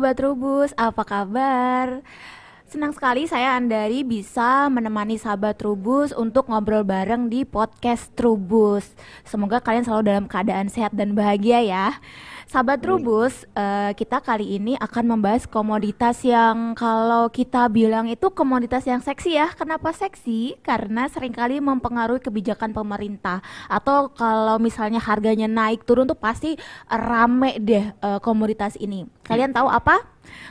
Halo sahabat Trubus, apa kabar? Senang sekali saya Andari bisa menemani sahabat Trubus untuk ngobrol bareng di podcast Trubus. Semoga kalian selalu dalam keadaan sehat dan bahagia ya. Sahabat Trubus, uh, kita kali ini akan membahas komoditas yang kalau kita bilang itu komoditas yang seksi ya. Kenapa seksi? Karena sering kali mempengaruhi kebijakan pemerintah. Atau kalau misalnya harganya naik turun tuh pasti rame deh uh, komoditas ini. Kalian tahu apa?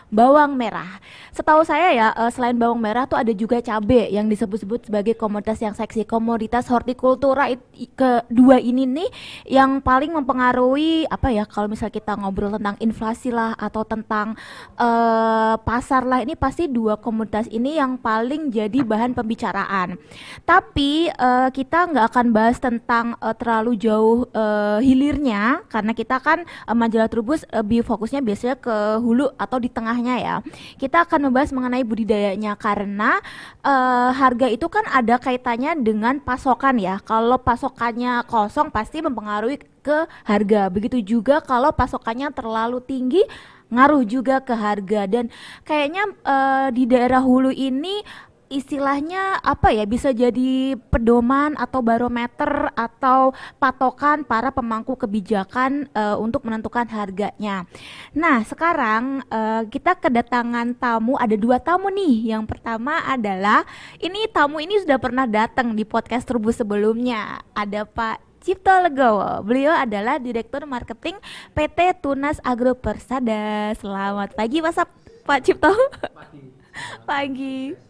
Bawang merah. Setahu saya ya, uh, selain bawang merah tuh ada juga cabai yang disebut-sebut sebagai komoditas yang seksi. Komoditas hortikultura kedua ini nih yang paling mempengaruhi apa ya kalau misalnya kita ngobrol tentang inflasi lah atau tentang uh, pasar lah ini pasti dua komoditas ini yang paling jadi bahan pembicaraan. Tapi uh, kita nggak akan bahas tentang uh, terlalu jauh uh, hilirnya karena kita kan uh, majalah Trubus lebih fokusnya biasanya ke hulu atau di tengahnya ya. Kita akan membahas mengenai budidayanya karena uh, harga itu kan ada kaitannya dengan pasokan ya. Kalau pasokannya kosong pasti mempengaruhi ke harga. Begitu juga kalau pasokannya terlalu tinggi ngaruh juga ke harga dan kayaknya uh, di daerah hulu ini istilahnya apa ya bisa jadi pedoman atau barometer atau patokan para pemangku kebijakan uh, untuk menentukan harganya. Nah sekarang uh, kita kedatangan tamu ada dua tamu nih. Yang pertama adalah ini tamu ini sudah pernah datang di podcast Trubus sebelumnya. Ada Pak Cipto Legowo. Beliau adalah Direktur Marketing PT Tunas Agro Persada. Selamat pagi Pak Cipto. Pagi. pagi.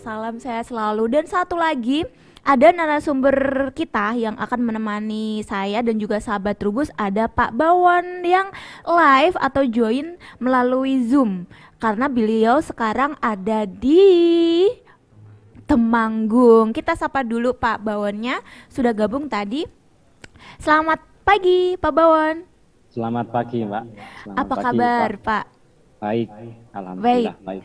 Salam saya selalu dan satu lagi ada narasumber kita yang akan menemani saya dan juga sahabat Trubus ada Pak Bawon yang live atau join melalui Zoom karena beliau sekarang ada di Temanggung. Kita sapa dulu Pak Bawonnya sudah gabung tadi. Selamat pagi Pak Bawon. Selamat pagi Mbak. Selamat Apa pagi, kabar Pak? Pak? Baik, alhamdulillah baik. baik.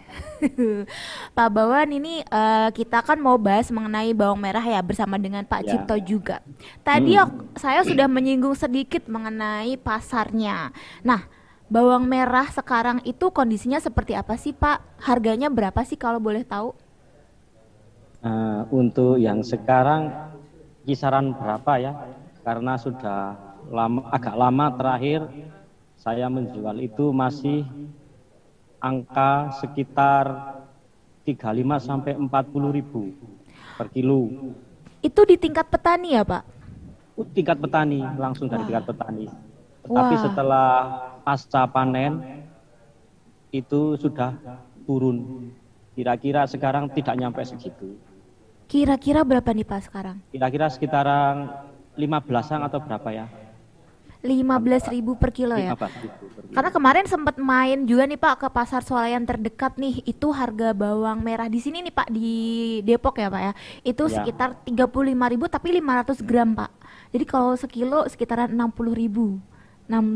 Pak Bawan ini uh, kita kan mau bahas mengenai bawang merah ya bersama dengan Pak ya. Cipto juga. Tadi hmm. saya sudah menyinggung sedikit mengenai pasarnya. Nah, bawang merah sekarang itu kondisinya seperti apa sih Pak? Harganya berapa sih kalau boleh tahu? Uh, untuk yang sekarang kisaran berapa ya? Karena sudah lama agak lama terakhir saya menjual itu masih angka sekitar 35 sampai 40 ribu per kilo. Itu di tingkat petani ya Pak? Uh, tingkat petani, langsung dari Wah. tingkat petani. Tetapi Wah. setelah pasca panen itu sudah turun. Kira-kira sekarang tidak nyampe segitu. Kira-kira berapa nih Pak sekarang? Kira-kira sekitaran 15-an atau berapa ya? Lima belas ribu per kilo ya. Karena kemarin sempat main juga nih Pak ke pasar swalayan terdekat nih, itu harga bawang merah di sini nih Pak di Depok ya Pak ya. Itu ya. sekitar ribu tapi 500 gram Pak. Jadi kalau sekilo sekitaran ribu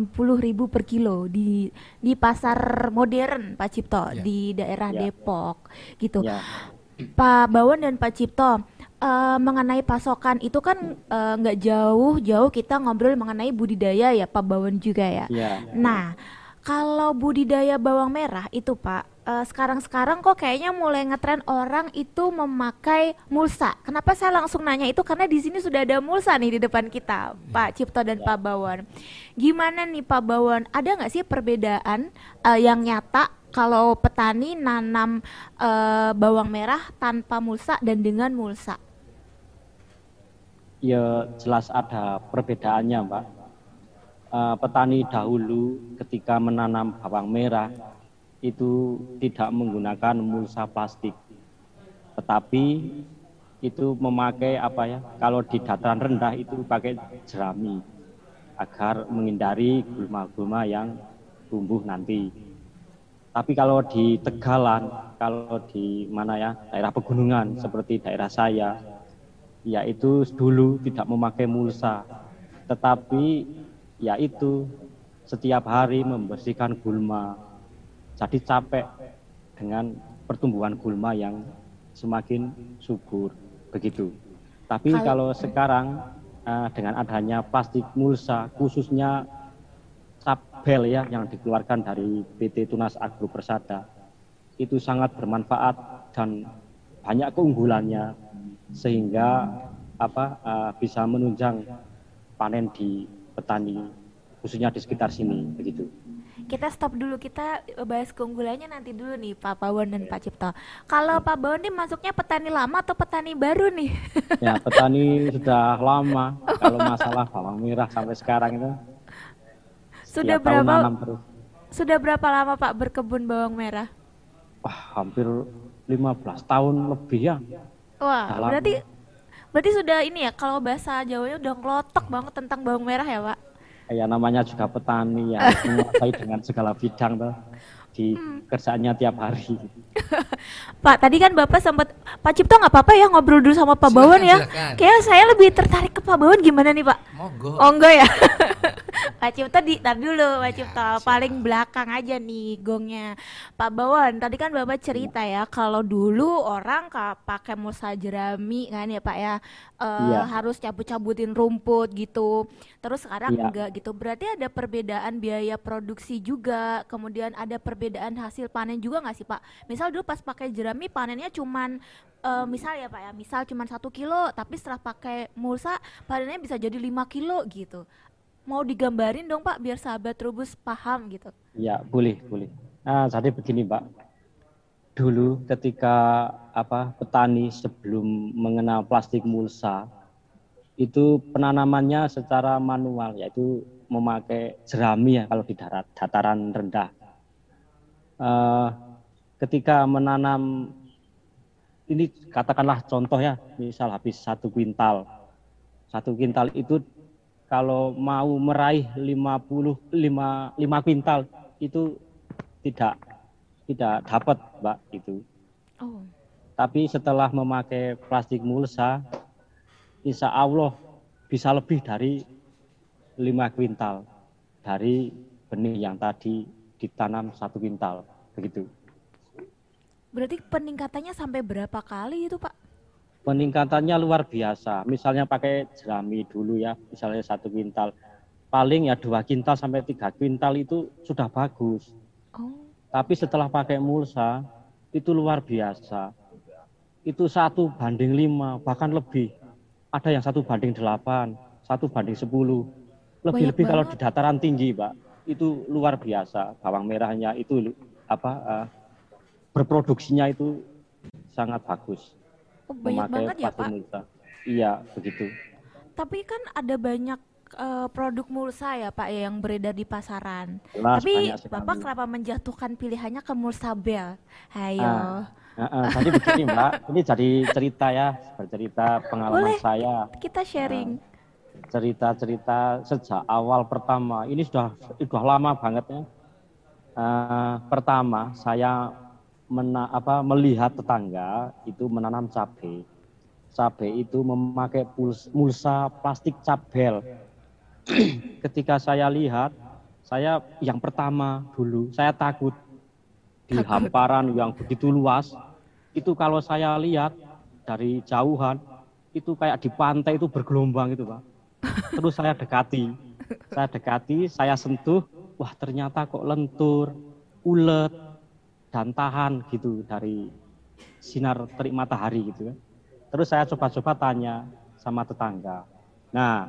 puluh ribu per kilo di di pasar modern Pak Cipto ya. di daerah ya. Depok gitu. Ya. Pak Bawon dan Pak Cipto uh, mengenai pasokan itu kan eh, nggak uh, jauh-jauh kita ngobrol mengenai budidaya ya Pak Bawon juga ya. Yeah. Nah, kalau budidaya bawang merah itu Pak, uh, sekarang-sekarang kok kayaknya mulai ngetren orang itu memakai mulsa. Kenapa saya langsung nanya itu karena di sini sudah ada mulsa nih di depan kita, Pak Cipto dan Pak Bawon. Gimana nih Pak Bawon? Ada nggak sih perbedaan uh, yang nyata kalau petani nanam uh, bawang merah tanpa mulsa dan dengan mulsa? Ya jelas ada perbedaannya Mbak. Uh, petani dahulu ketika menanam bawang merah itu tidak menggunakan mulsa plastik. Tetapi itu memakai apa ya? Kalau di dataran rendah itu pakai jerami agar menghindari gulma-gulma yang tumbuh nanti. Tapi kalau di Tegalan, kalau di mana ya daerah pegunungan seperti daerah saya, yaitu dulu tidak memakai mulsa, tetapi yaitu setiap hari membersihkan gulma. Jadi capek dengan pertumbuhan gulma yang semakin subur begitu. Tapi kalau, kalau sekarang uh, dengan adanya plastik mulsa khususnya Bel ya yang dikeluarkan dari PT Tunas Agro Persada itu sangat bermanfaat dan banyak keunggulannya sehingga apa uh, bisa menunjang panen di petani khususnya di sekitar sini begitu kita stop dulu kita bahas keunggulannya nanti dulu nih Pak Pawon dan Pak Cipto. Kalau Pak Pawon nih masuknya petani lama atau petani baru nih? ya petani sudah lama. Kalau masalah bawang merah sampai sekarang itu sudah berapa? Sudah berapa lama Pak berkebun bawang merah? Wah hampir 15 tahun lebih ya. Wah Dalam. berarti berarti sudah ini ya kalau bahasa Jawanya udah ngelotok banget tentang bawang merah ya Pak? ya namanya juga petani ya menguasai dengan segala bidang tuh di hmm. kerjaannya tiap hari. Pak, tadi kan Bapak sempat Pak Cipto nggak apa-apa ya ngobrol dulu sama Pak Bawon ya. Kayak saya lebih tertarik ke Pak Bawon gimana nih Pak? Monggo. Oh enggak ya. Pak Cipto di tar dulu Pak Cipto ya, paling belakang aja nih gongnya Pak Bawon tadi kan Bapak cerita ya kalau dulu orang pakai musa jerami kan ya Pak ya, uh, ya. harus cabut-cabutin rumput gitu terus sekarang ya. enggak gitu berarti ada perbedaan biaya produksi juga kemudian ada perbedaan hasil panen juga nggak sih Pak misal dulu pas pakai jerami panennya cuman uh, misal ya Pak ya misal cuman satu kilo tapi setelah pakai mulsa panennya bisa jadi lima kilo gitu mau digambarin dong Pak biar sahabat Trubus paham gitu. Ya, boleh, boleh. Nah, jadi begini, Pak. Dulu ketika apa petani sebelum mengenal plastik mulsa itu penanamannya secara manual yaitu memakai jerami ya kalau di darat dataran rendah. Uh, ketika menanam ini katakanlah contoh ya, misal habis satu kuintal, satu kuintal itu kalau mau meraih 50 5 5 kuintal itu tidak tidak dapat, Mbak, itu. Oh. Tapi setelah memakai plastik mulsa insya Allah bisa lebih dari 5 kuintal dari benih yang tadi ditanam satu kuintal begitu. Berarti peningkatannya sampai berapa kali itu, Pak? peningkatannya luar biasa. Misalnya pakai jerami dulu ya, misalnya satu kuintal, paling ya dua kuintal sampai tiga kuintal itu sudah bagus. Oh. Tapi setelah pakai mulsa itu luar biasa. Itu satu banding lima, bahkan lebih. Ada yang satu banding delapan, satu banding sepuluh. Lebih-lebih kalau di dataran tinggi, Pak, itu luar biasa. Bawang merahnya itu apa uh, berproduksinya itu sangat bagus. Oh, banyak banget ya Pak. Mulsa. Iya, begitu. Tapi kan ada banyak uh, produk mulsa ya Pak ya yang beredar di pasaran. Jelas, Tapi Bapak kenapa menjatuhkan pilihannya ke mulsa bel? Hayo. Ah, uh, tadi begini Mbak, ini jadi cerita ya, bercerita pengalaman Boleh, saya. Kita sharing. cerita-cerita sejak awal pertama, ini sudah sudah lama banget ya. Uh, pertama saya mena, apa, melihat tetangga itu menanam cabai. Cabai itu memakai puls, mulsa plastik cabel. Ketika saya lihat, saya yang pertama dulu, saya takut di hamparan yang begitu luas. Itu kalau saya lihat dari jauhan, itu kayak di pantai itu bergelombang itu Pak. Terus saya dekati, saya dekati, saya sentuh, wah ternyata kok lentur, ulet, dan tahan gitu dari sinar terik matahari gitu kan. Terus saya coba-coba tanya sama tetangga. Nah,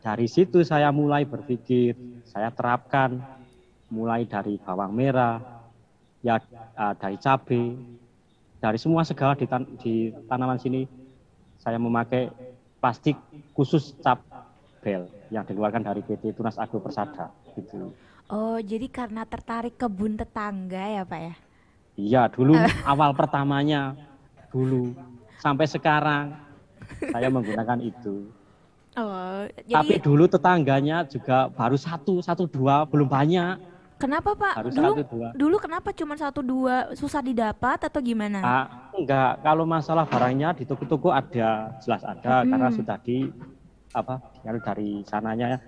dari situ saya mulai berpikir, saya terapkan mulai dari bawang merah, ya uh, dari cabai, dari semua segala di, tan di tanaman sini saya memakai plastik khusus cabel yang dikeluarkan dari PT Tunas Agro Persada gitu. Oh, jadi karena tertarik kebun tetangga ya, Pak ya? Iya, dulu awal pertamanya dulu sampai sekarang saya menggunakan itu. Oh, jadi... Tapi dulu tetangganya juga baru satu, satu dua, belum banyak. Kenapa Pak? Harus dulu, satu dua. Dulu kenapa cuma satu dua susah didapat atau gimana? Ah, enggak, kalau masalah barangnya di toko-toko ada, jelas ada hmm. karena sudah di apa dari sananya ya.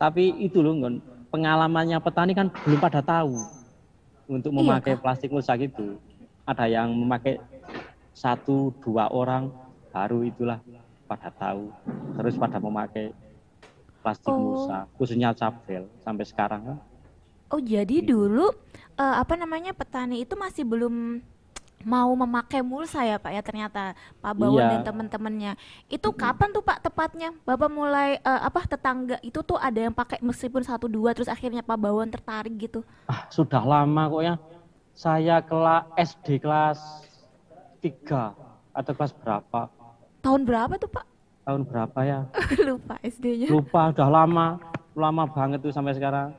Tapi itu loh pengalamannya petani kan belum pada tahu untuk iya, memakai iya, plastik mulsa gitu. Ada yang memakai satu dua orang baru itulah pada tahu terus pada memakai plastik oh. mulsa khususnya cabel sampai sekarang kan Oh, jadi dulu eh, apa namanya petani itu masih belum mau memakai mulsa ya Pak ya ternyata Pak Bawon Iya. dan teman-temannya. Itu kapan tuh Pak tepatnya? Bapak mulai eh, apa tetangga itu tuh ada yang pakai meskipun satu dua terus akhirnya Pak Bawon tertarik gitu. Ah, sudah lama kok ya. Saya kelas SD kelas 3 atau kelas berapa? Tahun berapa tuh Pak? Tahun berapa ya? Lupa SD-nya. Lupa, udah lama. Lama banget tuh sampai sekarang.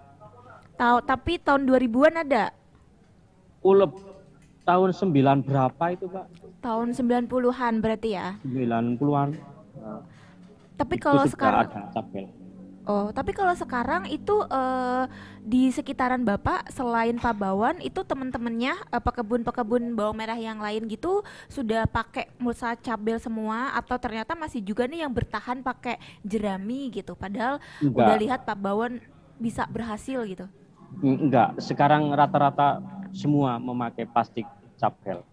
Tahu tapi tahun 2000-an ada. Ulep tahun 9 berapa itu, Pak? Tahun 90-an berarti ya. 90-an. Nah, Tapi kalau sekarang ada. Oh, tapi kalau sekarang itu eh, di sekitaran Bapak selain Pak Bawan itu teman-temannya eh, pekebun-pekebun bawang merah yang lain gitu sudah pakai mulsa cabel semua atau ternyata masih juga nih yang bertahan pakai jerami gitu. Padahal Enggak. udah lihat Pak Bawan bisa berhasil gitu. Enggak, sekarang rata-rata semua memakai plastik capel.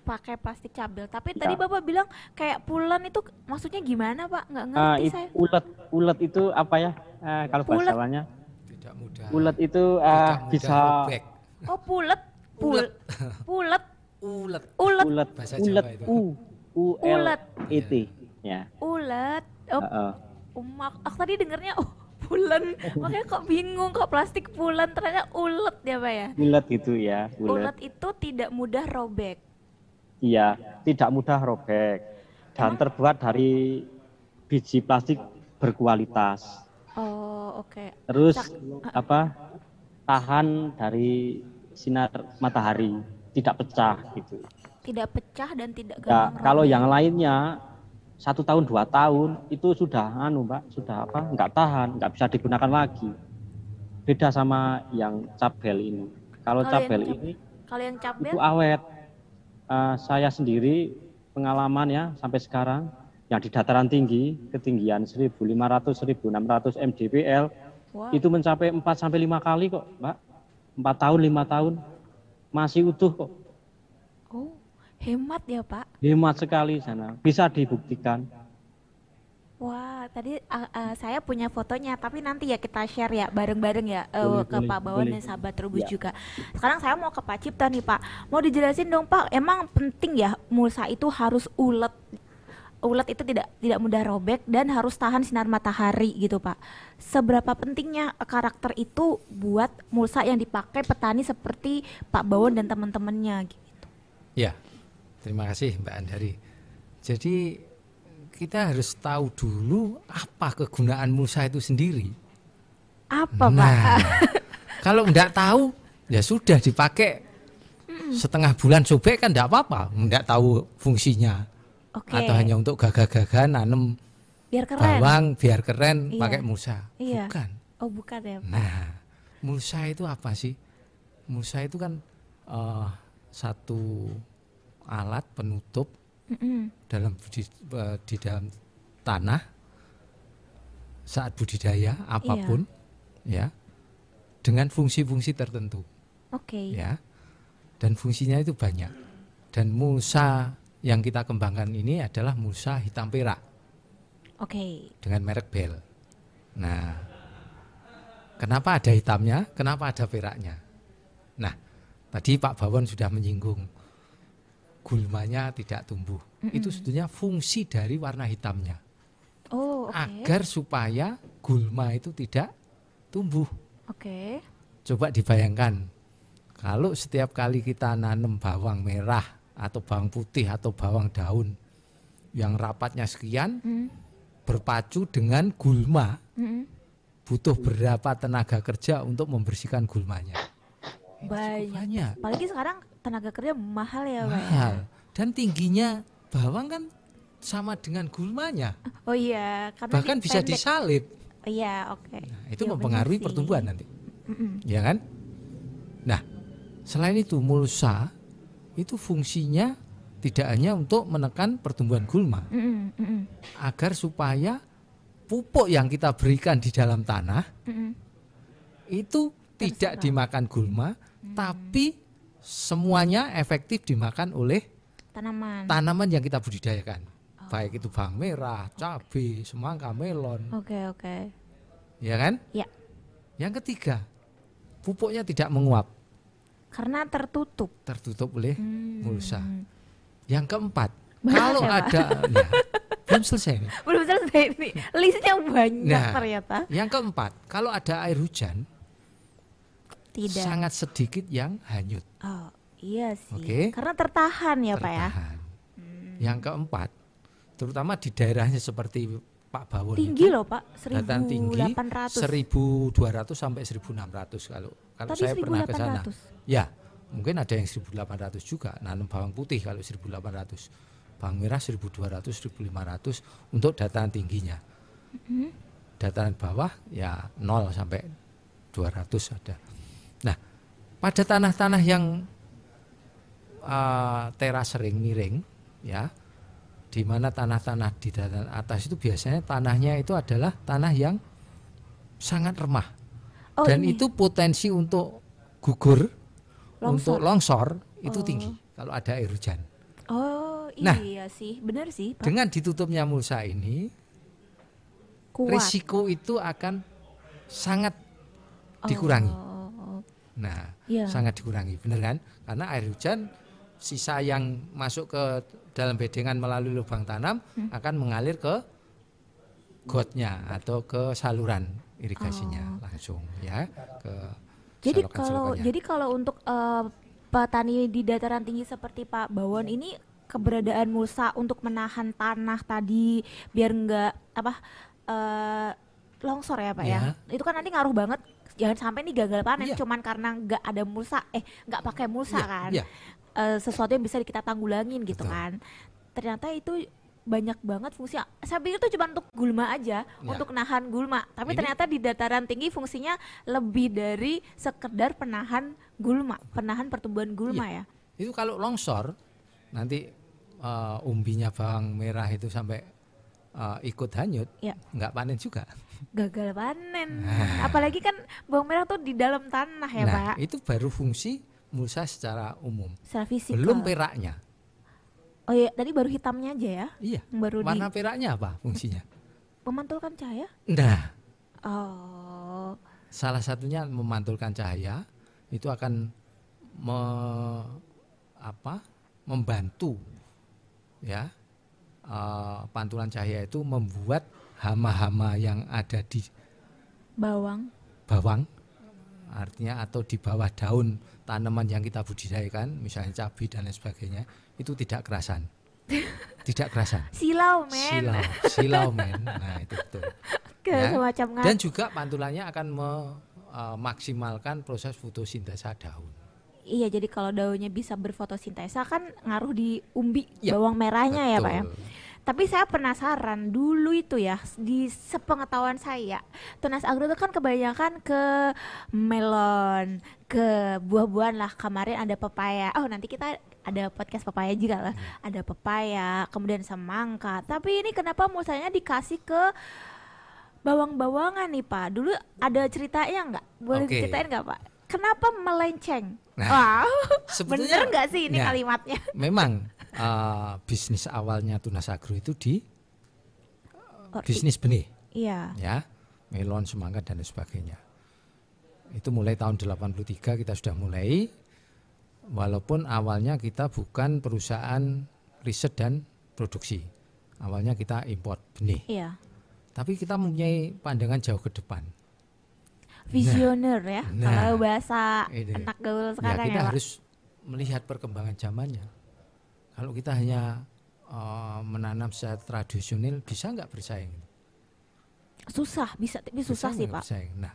Pakai plastik cabel. Tapi Iya. tadi Bapak bilang kayak pulen itu maksudnya gimana, Pak? Nggak Ah, ngerti it- saya. ulet, ulet itu apa ya? Eh, kalau Ulet. bahasa Jawanya, Tidak mudah. ulet itu eh, Tidak mudah bisa robek. Oh, pulet. Pul Ulet. pulet. Ulet. Ulet. ulet, Bahasa ulet, Jawa itu. u, u l Ulet. e t, ya. Ulet. Oh, Heeh. Umak, aku tadi dengernya oh pulen, makanya kok bingung kok plastik pulen ternyata ulet ya pak ya. Ulet itu ya, ulet. Ulet itu tidak mudah robek. Iya, tidak mudah robek dan terbuat dari biji plastik berkualitas. Oh oke. Terus Cak- apa? Tahan dari sinar matahari, tidak pecah gitu. Tidak pecah dan tidak Ya, gampang kalau robek. yang lainnya satu tahun dua tahun itu sudah anu mbak, sudah apa? Nggak tahan, nggak bisa digunakan lagi. Beda sama yang cabel ini. Kalau cabel cap- ini kalau yang cabel itu awet. Eh, saya sendiri pengalaman ya sampai sekarang yang di dataran tinggi ketinggian 1500 1600 mdpl wah, itu mencapai 4 sampai 5 kali kok, Mbak. 4 tahun, 5 tahun masih utuh kok. Hemat ya pak. Hemat sekali sana. Bisa dibuktikan. Wah tadi ah, ah, saya punya fotonya tapi nanti ya kita share ya bareng-bareng ya eh, Boleh, ke boleh, Pak Bawan boleh. dan sahabat Trubus Ya. juga. Sekarang saya mau ke Pak Cipta nih Pak. Mau dijelasin dong Pak, emang penting ya mulsa itu harus ulet ulet itu tidak tidak mudah robek dan harus tahan sinar matahari gitu Pak. Seberapa pentingnya karakter itu buat mulsa yang dipakai petani seperti Pak Bawon dan teman-temannya gitu. Ya, terima kasih Mbak Andari. Jadi kita harus tahu dulu apa kegunaan mulsa itu sendiri. Apa Pak? Nah, kalau enggak tahu ya sudah dipakai setengah bulan sobek kan enggak apa-apa, enggak tahu fungsinya. Oke. Atau hanya untuk gagah-gagah nanam Biar keren. bawang biar keren Iya. pakai mulsa. Iya. Bukan. Oh bukan ya. Pak. Nah, mulsa itu apa sih? Mulsa itu kan eh, satu alat penutup Mm-mm. dalam budi- eh, di dalam tanah saat budidaya apa pun ya dengan fungsi-fungsi tertentu Oke. ya dan fungsinya itu banyak dan mulsa yang kita kembangkan ini adalah mulsa hitam perak Oke. dengan merek Bell. Nah, kenapa ada hitamnya? Kenapa ada peraknya? Nah, tadi Pak Bawon sudah menyinggung gulmanya tidak tumbuh. Itu sebetulnya fungsi dari warna hitamnya Oh, oke. agar supaya gulma itu tidak tumbuh. Oke. Coba dibayangkan kalau setiap kali kita nanam bawang merah atau bawang putih atau bawang daun yang rapatnya sekian Mm, berpacu dengan gulma mm-mm. butuh berapa tenaga kerja untuk membersihkan gulmanya? Banyak. Banyak, Apalagi sekarang tenaga kerja mahal ya, Pak. ya? mahal. Dan tingginya bawang kan sama dengan gulmanya, Oh iya, karena bahkan bisa disalib. Oh, Iya, oke. Nah, itu Iya, mempengaruhi pertumbuhan nanti, Mm-mm. ya kan? Nah, selain itu mulsa itu fungsinya tidak hanya untuk menekan pertumbuhan gulma, Mm-mm, agar supaya pupuk yang kita berikan di dalam tanah mm-mm. itu tidak Terserap. dimakan gulma, tapi semuanya efektif dimakan oleh Tanaman. tanaman yang kita budidayakan. Baik itu bawang merah, cabai, semangka, melon, Oke, oke. ya kan? Ya. Yang ketiga, pupuknya tidak menguap, Karena tertutup. tertutup oleh Hmm. mulsa. Yang keempat, Banyak kalau ya, ada nah, belum selesai. Belum selesai nih. Listnya banyak Nah. ternyata. Yang keempat, kalau ada air hujan Tidak. sangat sedikit yang hanyut, Oh, iya sih. Oke. Karena tertahan ya, Pak ya. tertahan. Yang keempat, terutama di daerahnya seperti Pak Bawon Tinggi itu, loh, Pak. dataran tinggi 1800. 1200 sampai 1600 kalau kalau Tadi saya pernah ke sana. 1800. Ya, mungkin ada yang 1800 juga nanam bawang putih kalau 1800. Bawang merah 1200 1500 untuk dataran tingginya. Mm-hmm. Dataran bawah ya 0 sampai 200 ada. Nah, pada tanah-tanah yang uh, teras sering miring ya di mana tanah-tanah di dataran atas itu biasanya tanahnya itu adalah tanah yang sangat remah Oh, dan ini. itu potensi untuk gugur Longsor. untuk longsor itu Oh. tinggi kalau ada air hujan. Oh, Nah. iya sih. Benar sih, Pak. Dengan ditutupnya mulsa ini Kuat. risiko itu akan sangat dikurangi. Oh, Nah, Iya. sangat dikurangi, benar kan? Karena air hujan sisa yang masuk ke dalam bedengan melalui lubang tanam Hmm. akan mengalir ke gotnya atau ke saluran irigasinya langsung ya ke Oh. Jadi kalau jadi kalau untuk eh, petani di dataran tinggi seperti Pak Bawon ini keberadaan mulsa untuk menahan tanah tadi biar enggak apa eh, longsor ya Pak ya. Ya. Itu kan nanti ngaruh banget. Jangan sampai nih gagal panen Iya. cuman karena nggak ada mulsa eh nggak pakai mulsa Iya, kan. iya. Eh, sesuatu yang bisa kita tanggulangin gitu Betul. kan. Ternyata itu banyak banget fungsi. Saya pikir itu cuma untuk gulma aja, Ya. untuk nahan gulma. Tapi Ini- ternyata di dataran tinggi fungsinya lebih dari sekedar penahan gulma, penahan pertumbuhan gulma ya. Itu kalau longsor nanti eh, umbinya bawang merah itu sampai eh, ikut hanyut, Ya. nggak panen juga. Gagal panen. Nah. Apalagi kan bawang merah tuh di dalam tanah ya, nah, Pak. itu baru fungsi mulsa secara umum. Secara fisikal. Belum peraknya. Oh iya, tadi baru hitamnya aja ya. Iya. Baru Warna di peraknya apa fungsinya? memantulkan cahaya. Nah, Oh. salah satunya memantulkan cahaya itu akan me, apa? membantu ya eh, pantulan cahaya itu membuat hama-hama yang ada di Bawang. bawang artinya atau di bawah daun tanaman yang kita budidayakan misalnya cabai dan lain sebagainya itu tidak kerasan tidak kerasan Silau, men. silau silau men nah itu betul Ke Ya. semacam dan juga pantulannya akan memaksimalkan proses fotosintesa daun Iya, jadi kalau daunnya bisa berfotosintesa kan ngaruh di umbi Ya, bawang merahnya ya, Pak ya. Tapi saya penasaran dulu itu ya di sepengetahuan saya tunas agro itu kan kebanyakan ke melon, ke buah-buahan lah. Kemarin ada pepaya. Oh nanti kita ada podcast pepaya juga lah. Ada pepaya, kemudian semangka. Tapi ini kenapa musanya dikasih ke bawang-bawangan nih Pak? Dulu ada ceritanya nggak? Boleh Oke. diceritain nggak Pak? Kenapa melenceng? Nah, wow, bener nggak sih ini Ya. kalimatnya? memang eh, bisnis awalnya tunas agro itu di Oh, bisnis benih Iya. ya melon semangka dan sebagainya itu mulai tahun 83 kita sudah mulai walaupun awalnya kita bukan perusahaan riset dan produksi awalnya kita import benih Iya. tapi kita mempunyai pandangan jauh ke depan visioner ya Nah. kalau bahasa anak gaul ya sekarang kita ya, harus melihat perkembangan zamannya kalau kita hanya eh, menanam secara tradisional bisa nggak bersaing susah bisa tapi susah Bisa sih pak bersaing? Nah,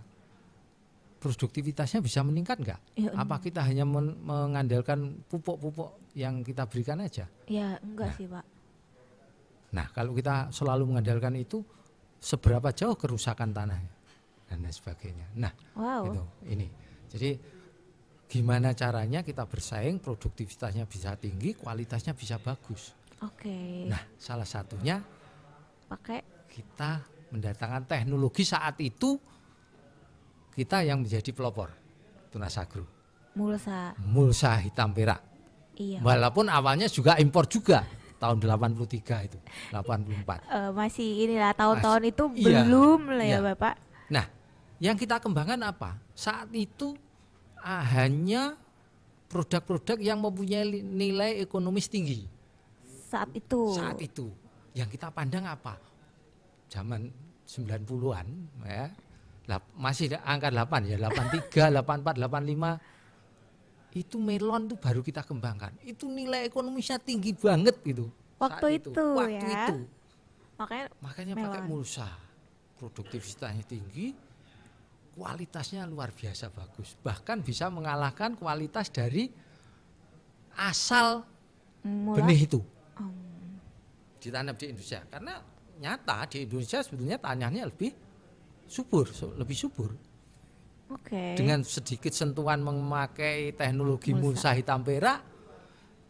produktivitasnya bisa meningkat nggak? Ya, Apa kita hanya men- mengandalkan pupuk-pupuk yang kita berikan aja? ya enggak sih pak Nah, kalau kita selalu mengandalkan itu, seberapa jauh kerusakan tanahnya dan lain sebagainya. Nah, wow. itu ini. Jadi gimana caranya kita bersaing, produktivitasnya bisa tinggi, kualitasnya bisa bagus. oke. Nah, salah satunya pakai kita mendatangkan teknologi saat itu kita yang menjadi pelopor tunas agro mulsa. Mulsa hitam perak. Iya. Walaupun awalnya juga impor juga tahun 83 itu 84 Eh, masih inilah tahun-tahun itu iya, belum lah ya iya. bapak. Nah yang kita kembangkan apa saat itu ah, hanya produk-produk yang mempunyai nilai ekonomis tinggi Saat itu. saat itu. Yang kita pandang apa? Zaman 90-an ya. Masih angka 8 ya, 83, 84, 85. Itu melon tuh baru kita kembangkan. Itu nilai ekonomisnya tinggi banget gitu. Waktu itu Waktu ya. itu. Makanya Makanya pakai mulsa. Produktivitasnya tinggi, kualitasnya luar biasa bagus. Bahkan bisa mengalahkan kualitas dari asal mulai benih itu Oh. ditanam di Indonesia. Karena nyata di Indonesia sebetulnya tanahnya lebih subur, su- lebih subur. Oke. Dengan sedikit sentuhan memakai teknologi Mulsa. mulsa hitam perak,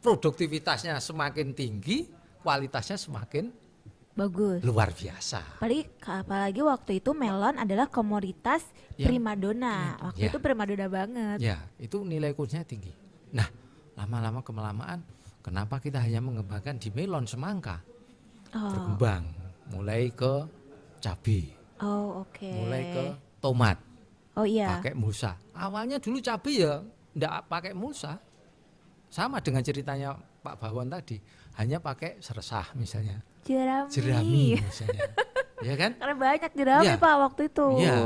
produktivitasnya semakin tinggi, kualitasnya semakin bagus. luar biasa. Apalagi, apalagi waktu itu melon adalah komoditas Ya. primadona. Waktu Ya. itu primadona banget. Ya, itu nilai kursnya tinggi. Nah, lama-lama kemelamaan, kenapa kita hanya mengembangkan di melon semangka? Oh, Berkembang, mulai ke cabai, oh oke. mulai ke tomat, Oh iya. pakai mulsa. Awalnya dulu cabai ya enggak pakai mulsa. Sama dengan ceritanya Pak Bawon tadi, hanya pakai seresah misalnya, Jerami. jerami misalnya. ya kan? Karena banyak jerami Ya. Pak waktu itu. Iya.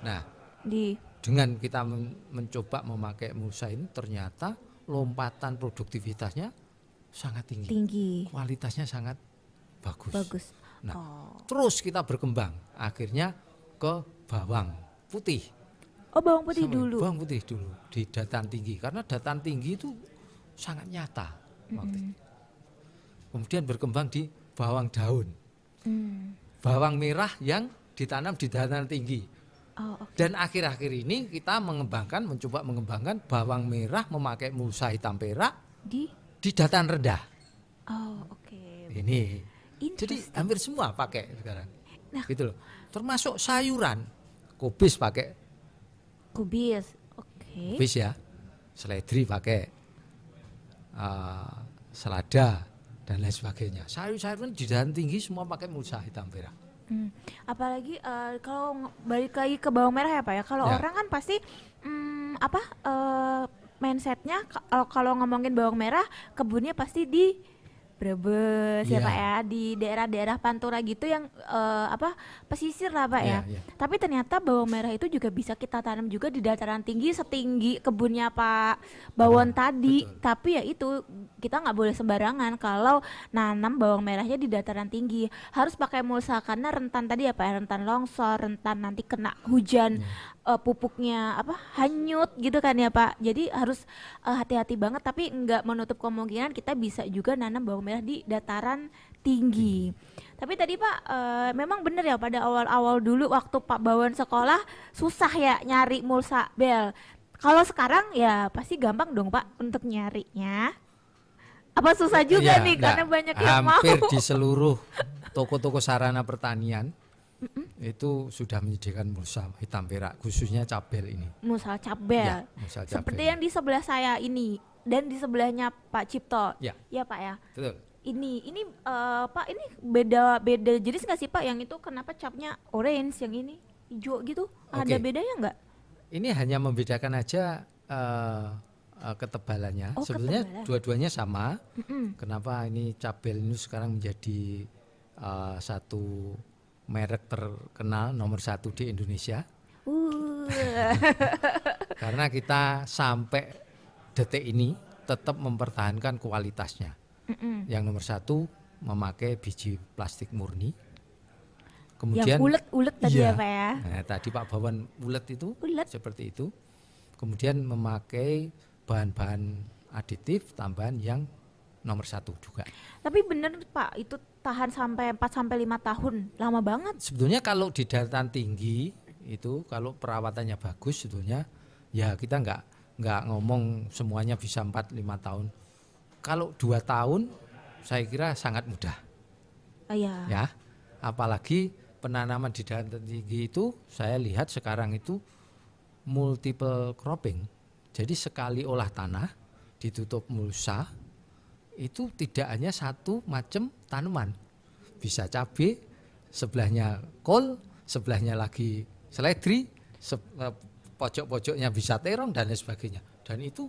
Nah, Di dengan kita men- mencoba memakai mulsa ini ternyata lompatan produktivitasnya sangat tinggi. tinggi. Kualitasnya sangat bagus. Bagus. Nah, Oh. terus kita berkembang akhirnya ke bawang putih. Oh bawang putih Sama- dulu. Bawang putih dulu di dataran tinggi karena dataran tinggi itu sangat nyata. waktu itu. Kemudian berkembang di bawang daun, Hmm. bawang merah yang ditanam di dataran tinggi. Oh oke. Dan akhir-akhir ini kita mengembangkan, mencoba mengembangkan bawang merah memakai mulsa hitam perak Di. di dataran rendah. Oh oke. Ini. Jadi hampir semua pakai sekarang. Nah. Gitu loh. Termasuk sayuran, kubis pakai Kubis. Oke. kubis ya, seledri pakai, uh, selada dan lain sebagainya. Sayur-sayuran di dataran tinggi semua pakai mulsa hitam perak. Hmm. Apalagi eh, kalau balik lagi ke bawang merah ya Pak ya. Kalau Ya. orang kan pasti hmm, apa eh, mindsetnya kalau kalau ngomongin bawang merah kebunnya pasti di Brebes ya Iya. Pak ya di daerah-daerah Pantura gitu yang eh, apa pesisir lah Pak ya. Iya, iya. Tapi ternyata bawang merah itu juga bisa kita tanam juga di dataran tinggi setinggi kebunnya Pak Bawon tadi. betul. Tapi ya itu kita nggak boleh sembarangan kalau nanam bawang merahnya di dataran tinggi harus pakai mulsa karena rentan tadi ya Pak ya, rentan longsor, rentan nanti kena hujan Iya. Eh, pupuknya apa hanyut gitu kan ya Pak. Jadi harus eh, hati-hati banget tapi nggak menutup kemungkinan kita bisa juga nanam bawang merah di dataran tinggi. Tapi tadi Pak eh, memang benar ya pada awal-awal dulu waktu Pak Bawon sekolah susah ya nyari mulsa bel. Kalau sekarang ya pasti gampang dong Pak untuk nyarinya. Apa susah juga Iya, nih enggak. karena banyak yang mau. Hampir di seluruh toko-toko sarana pertanian itu sudah menyediakan mulsa hitam perak, khususnya cabel ini. Musal cabel. Ya, cabel. Seperti yang di sebelah saya ini dan di sebelahnya Pak Cipto. Ya. Ya Pak ya. Betul. Ini ini eh, Pak ini beda beda jenis nggak sih Pak yang itu kenapa capnya orange yang ini hijau gitu? Ada Oke. bedanya nggak? Ini hanya membedakan aja eh, ketebalannya. Oh, Sebetulnya ketebalan. dua-duanya sama. Mm-mm. Kenapa ini cabel ini sekarang menjadi eh, satu merek terkenal nomor satu di Indonesia? Uh. Karena kita sampai detik ini tetap mempertahankan kualitasnya. Mm-mm. Yang nomor satu memakai biji plastik murni. yang ulet-ulet tadi Iya. ya Pak ya. Nah, tadi Pak Bawan ulet itu Ulet. seperti itu. Kemudian memakai bahan-bahan aditif tambahan yang nomor satu juga. Tapi bener Pak itu tahan sampai 4 sampai 5 tahun. Lama banget. Sebetulnya kalau di dataran tinggi itu kalau perawatannya bagus sebetulnya ya kita nggak nggak ngomong semuanya bisa 4 5 tahun. Kalau dua tahun saya kira sangat mudah Oh, iya. ya. Apalagi penanaman di dataran tinggi itu saya lihat sekarang itu multiple cropping. Jadi sekali olah tanah ditutup mulsa itu tidak hanya satu macam tanaman. Bisa cabai, sebelahnya kol, sebelahnya lagi seledri, se- eh, pojok-pojoknya bisa terong dan lain sebagainya. Dan itu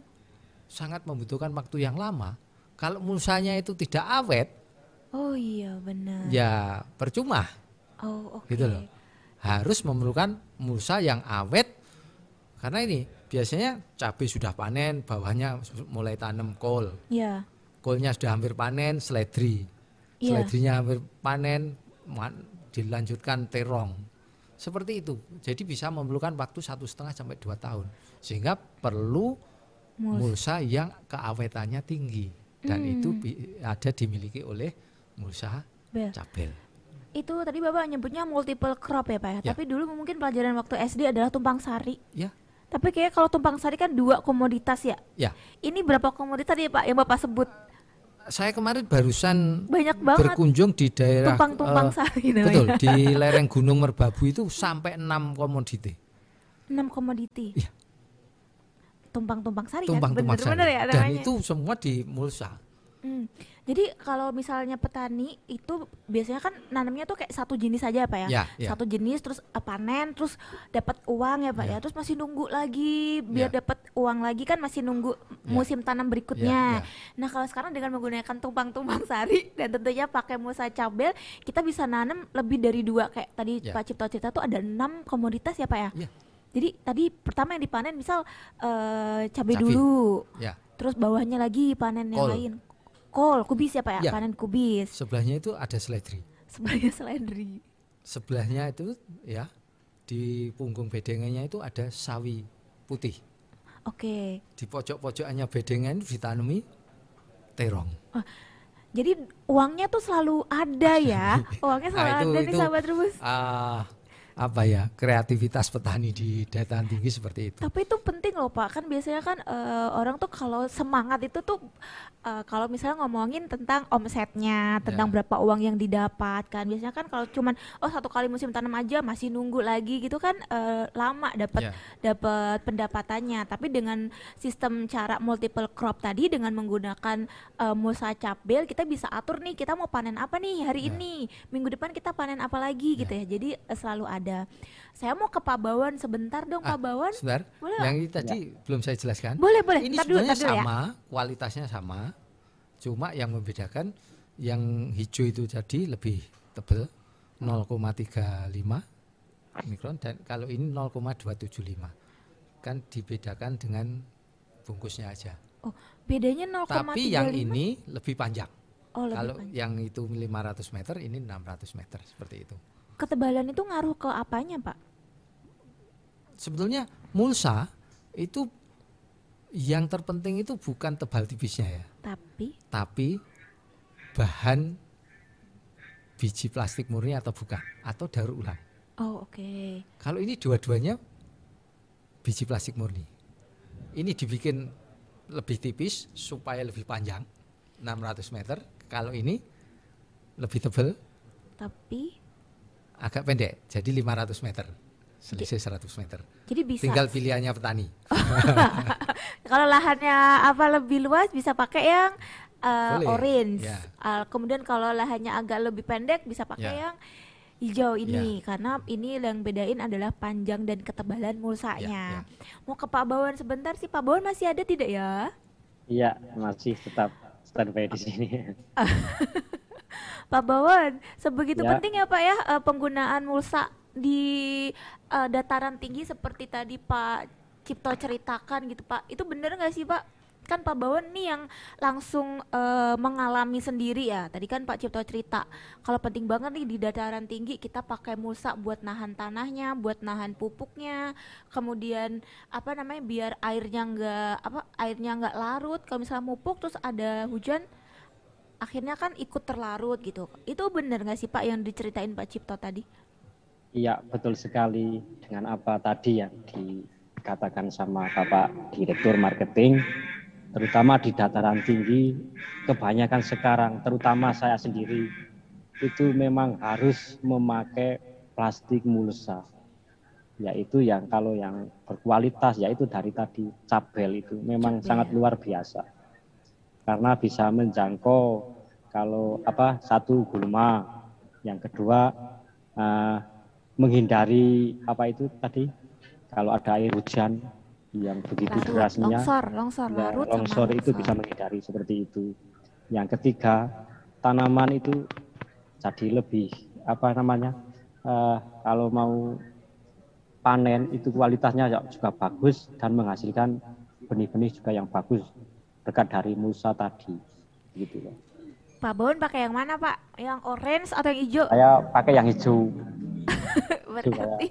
sangat membutuhkan waktu yang lama. Kalau mulsanya itu tidak awet, Oh iya benar. ya percuma Oh oke. gitu loh. Harus memerlukan mulsa yang awet karena ini biasanya cabai sudah panen, bawahnya mulai tanam kol. Ya. Kolnya sudah hampir panen, seledri. Iya. Seledrinya hampir panen, dilanjutkan terong. Seperti itu. Jadi bisa memerlukan waktu satu setengah sampai dua tahun. Sehingga perlu mulsa yang keawetannya tinggi dan Hmm. itu ada dimiliki oleh mulsa Bel. cabel. Itu tadi Bapak nyebutnya multiple crop ya Pak ya. Ya. Tapi dulu mungkin pelajaran waktu SD adalah tumpang sari. Ya, Tapi kayak kalau tumpang sari kan dua komoditas ya. ya. Ini berapa komoditas tadi Pak yang Bapak sebut? Saya kemarin barusan Banyak banget. berkunjung di daerah Tumpang-tumpang eh, sari betul di lereng Gunung Merbabu itu sampai 6 komoditi. 6 komoditi. Iya. Tumpang-tumpang sari Tumpang-tumpang kan? sari. Ya Dan itu semua di mulsa. Hmm. Jadi kalau misalnya petani itu biasanya kan nanamnya tuh kayak satu jenis aja Pak ya. Ya, ya. Satu jenis terus eh, panen terus dapat uang ya Pak ya. Ya. Terus masih nunggu lagi biar Ya. dapat uang lagi kan masih nunggu musim tanam berikutnya. Ya, ya. Nah, kalau sekarang dengan menggunakan tumpang-tumpang sari dan tentunya pakai musa cabel, kita bisa nanam lebih dari dua kayak tadi Ya. Pak Cipto cerita tuh ada enam komoditas ya Pak ya. Ya. Jadi tadi pertama yang dipanen misal eh, cabai Cabai. dulu, Ya. terus bawahnya lagi panen yang Kol. lain. Kol, kubis ya Pak ya, Ya. panen kubis. Sebelahnya itu ada seledri. Sebelahnya seledri. Sebelahnya itu ya di punggung bedengannya itu ada sawi putih. Oke. Di pojok-pojokannya bedengan itu ditanami terong. Jadi uangnya tuh selalu ada ya. Uangnya selalu Ah, itu- ada nih itu- sahabat rebus. Ah, apa ya kreativitas petani di dataran tinggi seperti itu. Tapi itu penting loh Pak, kan biasanya kan eh, orang tuh kalau semangat itu tuh eh, kalau misalnya ngomongin tentang omsetnya, tentang Ya. berapa uang yang didapatkan. Biasanya kan kalau cuman oh satu kali musim tanam aja masih nunggu lagi gitu kan eh, lama dapat Ya. dapat pendapatannya. Tapi dengan sistem cara multiple crop tadi dengan menggunakan eh, mulsa cabel kita bisa atur nih kita mau panen apa nih hari Ya. ini, minggu depan kita panen apa lagi gitu ya. Jadi eh, selalu ada. Saya mau ke Pak Bawan sebentar dong Pak Ah, Bawan. Sebentar, Boleh yang ini tadi belum saya jelaskan. Boleh, boleh. Ini dulu, sebenarnya dulu ya. sama, kualitasnya sama. Cuma yang membedakan yang hijau itu tadi lebih tebal 0,35 mikron dan kalau ini 0,275. Kan dibedakan dengan bungkusnya aja. Oh, bedanya 0,35. Tapi yang ini lebih panjang. oh, lebih kalau panjang. yang itu 500 meter, ini 600 meter seperti itu. Ketebalan itu ngaruh ke apanya, Pak? Sebetulnya mulsa itu yang terpenting itu bukan tebal tipisnya ya, Tapi tapi bahan biji plastik murni atau bukan atau daur ulang. oh oke. Kalau ini dua-duanya biji plastik murni. Ini dibikin lebih tipis supaya lebih panjang 600 meter. Kalau ini lebih tebal Tapi agak pendek jadi 500 meter. Selisih 100 meter. jadi bisa Tinggal pilihannya petani. kalau lahannya apa lebih luas bisa pakai yang uh, Boleh, orange. ya. Uh, kemudian kalau lahannya agak lebih pendek bisa pakai Ya. yang hijau ini karena ini yang bedain adalah panjang dan ketebalan mulsanya. Ya, Mau ke Pak Bawan sebentar sih Pak Bawan masih ada tidak ya? Iya, masih tetap standby di sini. Pak Bawan, sebegitu Ya. penting ya Pak ya eh, penggunaan mulsa di eh, dataran tinggi seperti tadi Pak Cipto ceritakan gitu Pak. Itu bener nggak sih Pak? Kan Pak Bawan nih yang langsung eh, mengalami sendiri ya. Tadi kan Pak Cipto cerita kalau penting banget nih di dataran tinggi kita pakai mulsa buat nahan tanahnya, buat nahan pupuknya, kemudian apa namanya biar airnya nggak apa airnya nggak larut. Kalau misalnya mupuk terus ada hujan akhirnya kan ikut terlarut gitu. Itu benar nggak sih Pak yang diceritain Pak Cipto tadi? Iya, betul sekali dengan apa tadi yang dikatakan sama Bapak Direktur Marketing, terutama di dataran tinggi, kebanyakan sekarang, terutama saya sendiri, itu memang harus memakai plastik mulsa. Yaitu yang kalau yang berkualitas, yaitu dari tadi cabel itu memang Cabel. sangat luar biasa. Karena bisa menjangkau kalau apa satu gulma, yang kedua eh, menghindari apa itu tadi kalau ada air hujan yang begitu Larut, derasnya longsor, longsor, ya, larut sama longsor itu longsor. bisa menghindari seperti itu. Yang ketiga, tanaman itu jadi lebih apa namanya? eh, kalau mau panen itu kualitasnya ya juga bagus dan menghasilkan benih-benih juga yang bagus berkat dari mulsa tadi gitu loh. Pak Bawon pakai yang mana Pak? Yang orange atau yang hijau? Saya pakai yang hijau. Berarti ya?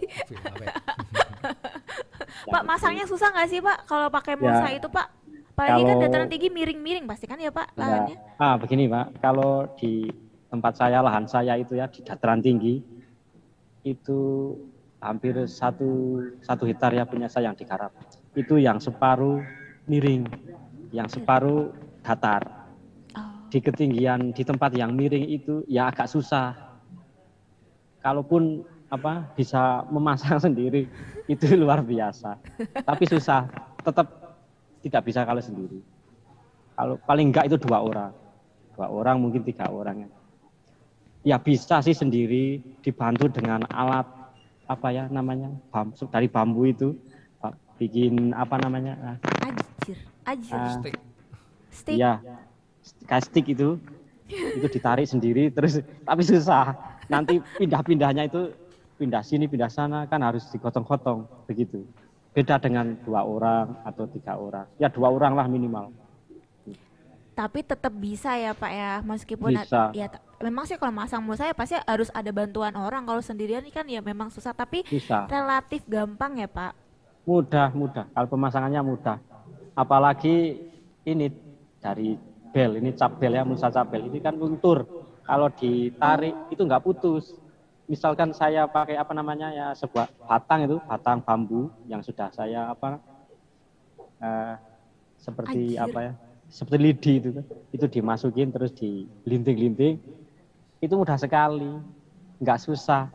Pak masangnya susah nggak sih Pak kalau pakai mulsa Ya, itu Pak? Apalagi kan kalau- dataran tinggi miring-miring pasti kan ya Pak Ya, lahannya? ah begini Pak, kalau di tempat saya lahan saya itu ya di dataran tinggi itu hampir satu satu hektar ya punya saya yang digarap. Itu yang separuh miring, yang separuh datar. Oh, Di ketinggian di tempat yang miring itu ya agak susah. Kalaupun apa bisa memasang sendiri itu luar biasa. Tapi susah, tetap tidak bisa kalau sendiri. Kalau paling enggak itu dua orang, dua orang mungkin tiga orang ya. Ya bisa sih sendiri dibantu dengan alat apa ya namanya bam, dari bambu itu bikin apa namanya Ajir, ajir. Ah. Stick. Stick. ya kayak stick itu itu ditarik sendiri terus tapi susah nanti pindah-pindahnya itu pindah sini pindah sana kan harus digotong-gotong begitu beda dengan dua orang atau tiga orang ya dua orang lah minimal Tapi tetap bisa ya Pak ya, meskipun Bisa. ya memang sih kalau masang mulsa ya pasti harus ada bantuan orang. Kalau sendirian kan ya memang susah, tapi bisa relatif gampang ya Pak. mudah mudah kalau pemasangannya mudah apalagi ini dari bel ini cap bel ya musa cap bel. Ini kan luntur. Kalau ditarik itu nggak putus. Misalkan saya pakai apa namanya ya sebuah batang itu batang bambu yang sudah saya apa eh, seperti Anjir. apa ya seperti lidi itu kan. itu dimasukin terus dilinting-linting. Itu mudah sekali. Nggak susah.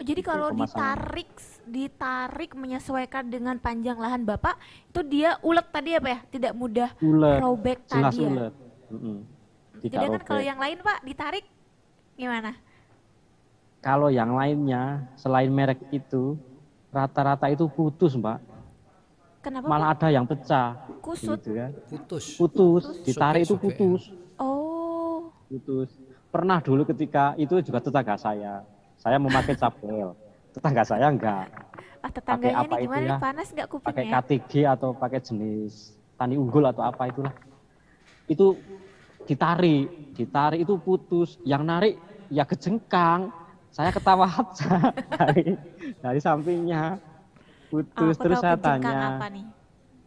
Oh, Jadi kalau ditarik ditarik menyesuaikan dengan panjang lahan Bapak, itu dia ulet tadi ya Pak ya? Tidak mudah ulet robek jelas tadi ya. ulet Mm-mm. tidak Sedangkan kalau robek. yang lain Pak ditarik gimana? Kalau yang lainnya selain merek itu rata-rata itu putus, Mbak. Kenapa Malah Pak? ada yang pecah. Kusut. Gitu kan. Putus. Putus, ditarik itu putus, Oh, putus. Pernah dulu ketika itu juga tetangga saya. Saya memakai capel. Tetangga saya enggak. ah tetangganya apa itu gimana ya? nih panas nggak Pakai kupingnya? KTG atau pakai jenis tani unggul atau apa itulah. Itu ditarik, ditarik itu putus. Yang narik ya kejengkang. Saya ketawa aja dari dari sampingnya putus. Aku Terus saya tanya, apa nih?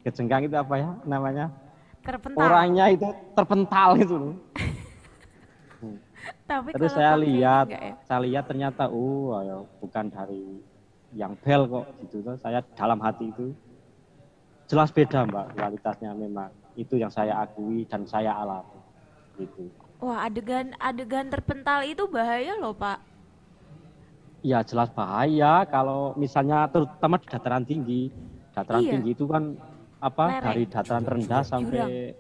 kejengkang itu apa ya namanya? Terpental. Orangnya itu terpental itu loh. Tapi Terus saya lihat, ya? saya lihat ternyata, oh ya, bukan dari yang bel kok gitu. Terus Saya dalam hati itu jelas beda mbak kualitasnya memang itu yang saya akui dan saya alami gitu. Wah adegan adegan terpental itu bahaya loh Pak. Ya jelas bahaya kalau misalnya terutama di dataran tinggi. Dataran Iya. tinggi itu kan apa Lereng. dari dataran rendah sampai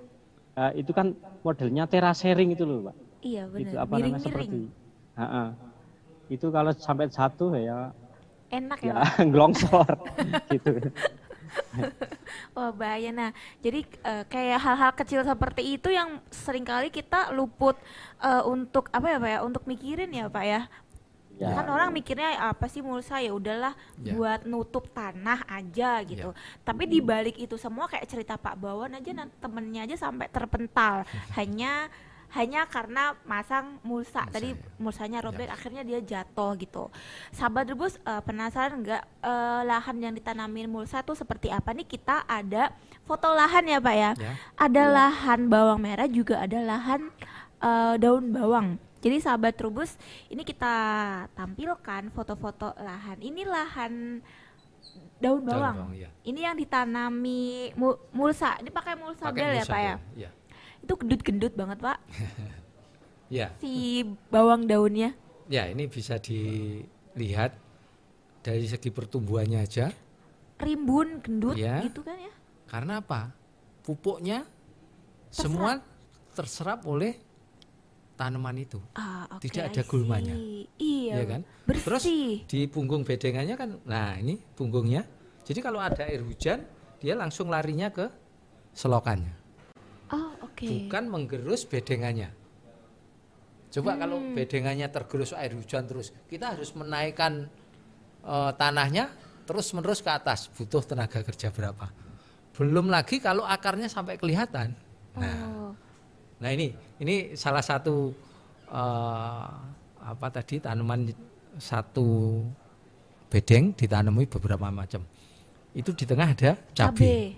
eh, itu kan modelnya terasering itu loh, Pak. Iya Itu benar. apa namanya seperti. Ha-ha. Itu kalau sampai satu ya Enak ya. ya ngelongsor gitu. Wah bahaya. Nah jadi eh, kayak hal-hal kecil seperti itu yang sering kali kita luput eh, untuk apa ya Pak ya? Untuk mikirin ya Pak ya. Ya. Kan orang mikirnya apa sih mulsa ya udahlah Ya. buat nutup tanah aja gitu. Tapi di balik itu semua kayak cerita Pak Bawon aja temennya aja sampai terpental hanya hanya karena masang mulsa. Mulsa, Tadi ya. mulsanya robek akhirnya dia jatuh gitu. Sahabat rebus eh, penasaran nggak eh, lahan yang ditanamin mulsa tuh seperti apa nih? Kita ada foto lahan ya Pak ya. Ya. Ada lahan bawang merah juga ada lahan eh, daun bawang. Jadi sahabat Trubus, ini kita tampilkan foto-foto lahan. Ini lahan daun Daun bawang. bawang, iya. Ini yang ditanami mu- mulsa. Ini pakai mulsa Pakai bel ya, Pak ya? Iya. Itu gendut-gendut banget, Pak. Ya. Si bawang daunnya. Ya, ini bisa dilihat dari segi pertumbuhannya aja. Rimbun, gendut Iya. gitu kan ya? Karena apa? Pupuknya semua terserap oleh tanaman itu. Ah, oke, Tidak ada gulmanya. Iya, Iya. ya kan? Bersih. Terus di punggung bedengannya kan, nah ini punggungnya. Jadi kalau ada air hujan, dia langsung larinya ke selokannya, Oke. bukan menggerus bedengannya. Coba kalau Hmm. bedengannya tergerus air hujan terus, kita harus menaikkan eh, tanahnya terus menerus ke atas, butuh tenaga kerja berapa? Belum lagi kalau akarnya sampai kelihatan. Nah, Oh. Nah ini ini salah satu eh, apa tadi tanaman satu bedeng ditanami beberapa macam. Itu di tengah ada cabai.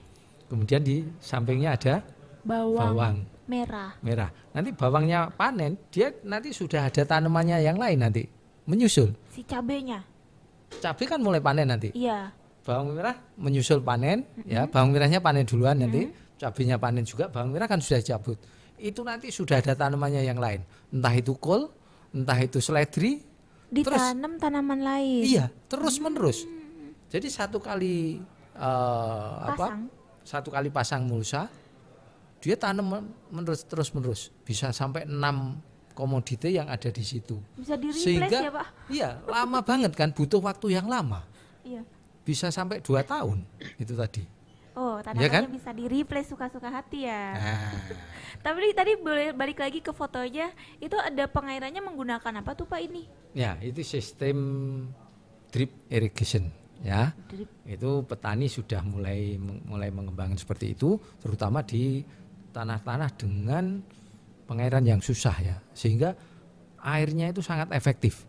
Kemudian di sampingnya ada bawang, bawang merah. merah. Nanti bawangnya panen, dia nanti sudah ada tanamannya yang lain nanti menyusul. Si cabenya. Cabai kan mulai panen nanti. Iya. Bawang merah menyusul panen, ya bawang merahnya panen duluan nanti, cabainya panen juga, bawang merah kan sudah cabut. Itu nanti sudah ada tanamannya yang lain, entah itu kol, entah itu seledri, Ditanam tanaman lain. iya terus menerus. Jadi satu kali eh, apa? Satu kali pasang mulsa, dia tanam men- menerus terus menerus, bisa sampai enam komoditi yang ada di situ. Bisa di Sehingga ya, Pak? iya lama banget kan, butuh waktu yang lama, Iya. bisa sampai dua tahun itu tadi. Oh, tanamannya kan? bisa di replace suka-suka hati ya. Nah, Tapi tadi boleh balik lagi ke fotonya, itu ada pengairannya menggunakan apa tuh Pak ini? ya itu sistem drip irrigation ya. Drip. Itu petani sudah mulai mulai mengembangkan seperti itu, terutama di tanah-tanah dengan pengairan yang susah ya, sehingga airnya itu sangat efektif.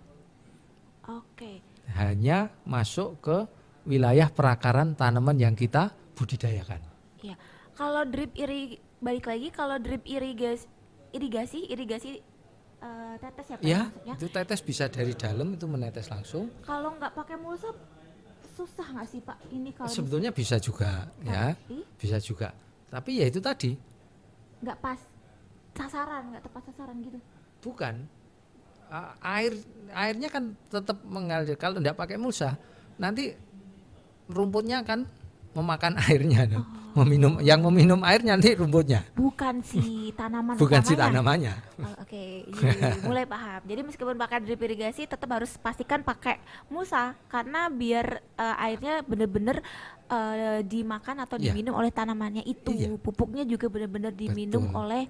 Oke. Hanya masuk ke wilayah perakaran tanaman yang kita budidayakan. Iya. Kalau drip iri balik lagi kalau drip irigasi irigasi irigasi eh, tetes ya Pak Ya, maksudnya. itu tetes bisa dari dalam itu menetes langsung. Kalau nggak pakai mulsa susah nggak sih Pak ini kalau Sebetulnya bisa juga ya, Tapi bisa juga. Tapi ya itu tadi nggak pas sasaran nggak tepat sasaran gitu. bukan air airnya kan tetap mengalir kalau tidak pakai mulsa nanti rumputnya kan memakan airnya dong. meminum yang meminum air nanti rumputnya Bukan si tanaman bukan si utamanya. tanamannya Oh, Oke, iya, mulai paham. Jadi meskipun pakai drip irigasi tetap harus pastikan pakai mulsa karena biar eh, airnya benar-benar eh, dimakan atau Iya. diminum oleh tanamannya itu. Iya. Pupuknya juga benar-benar diminum Betul. oleh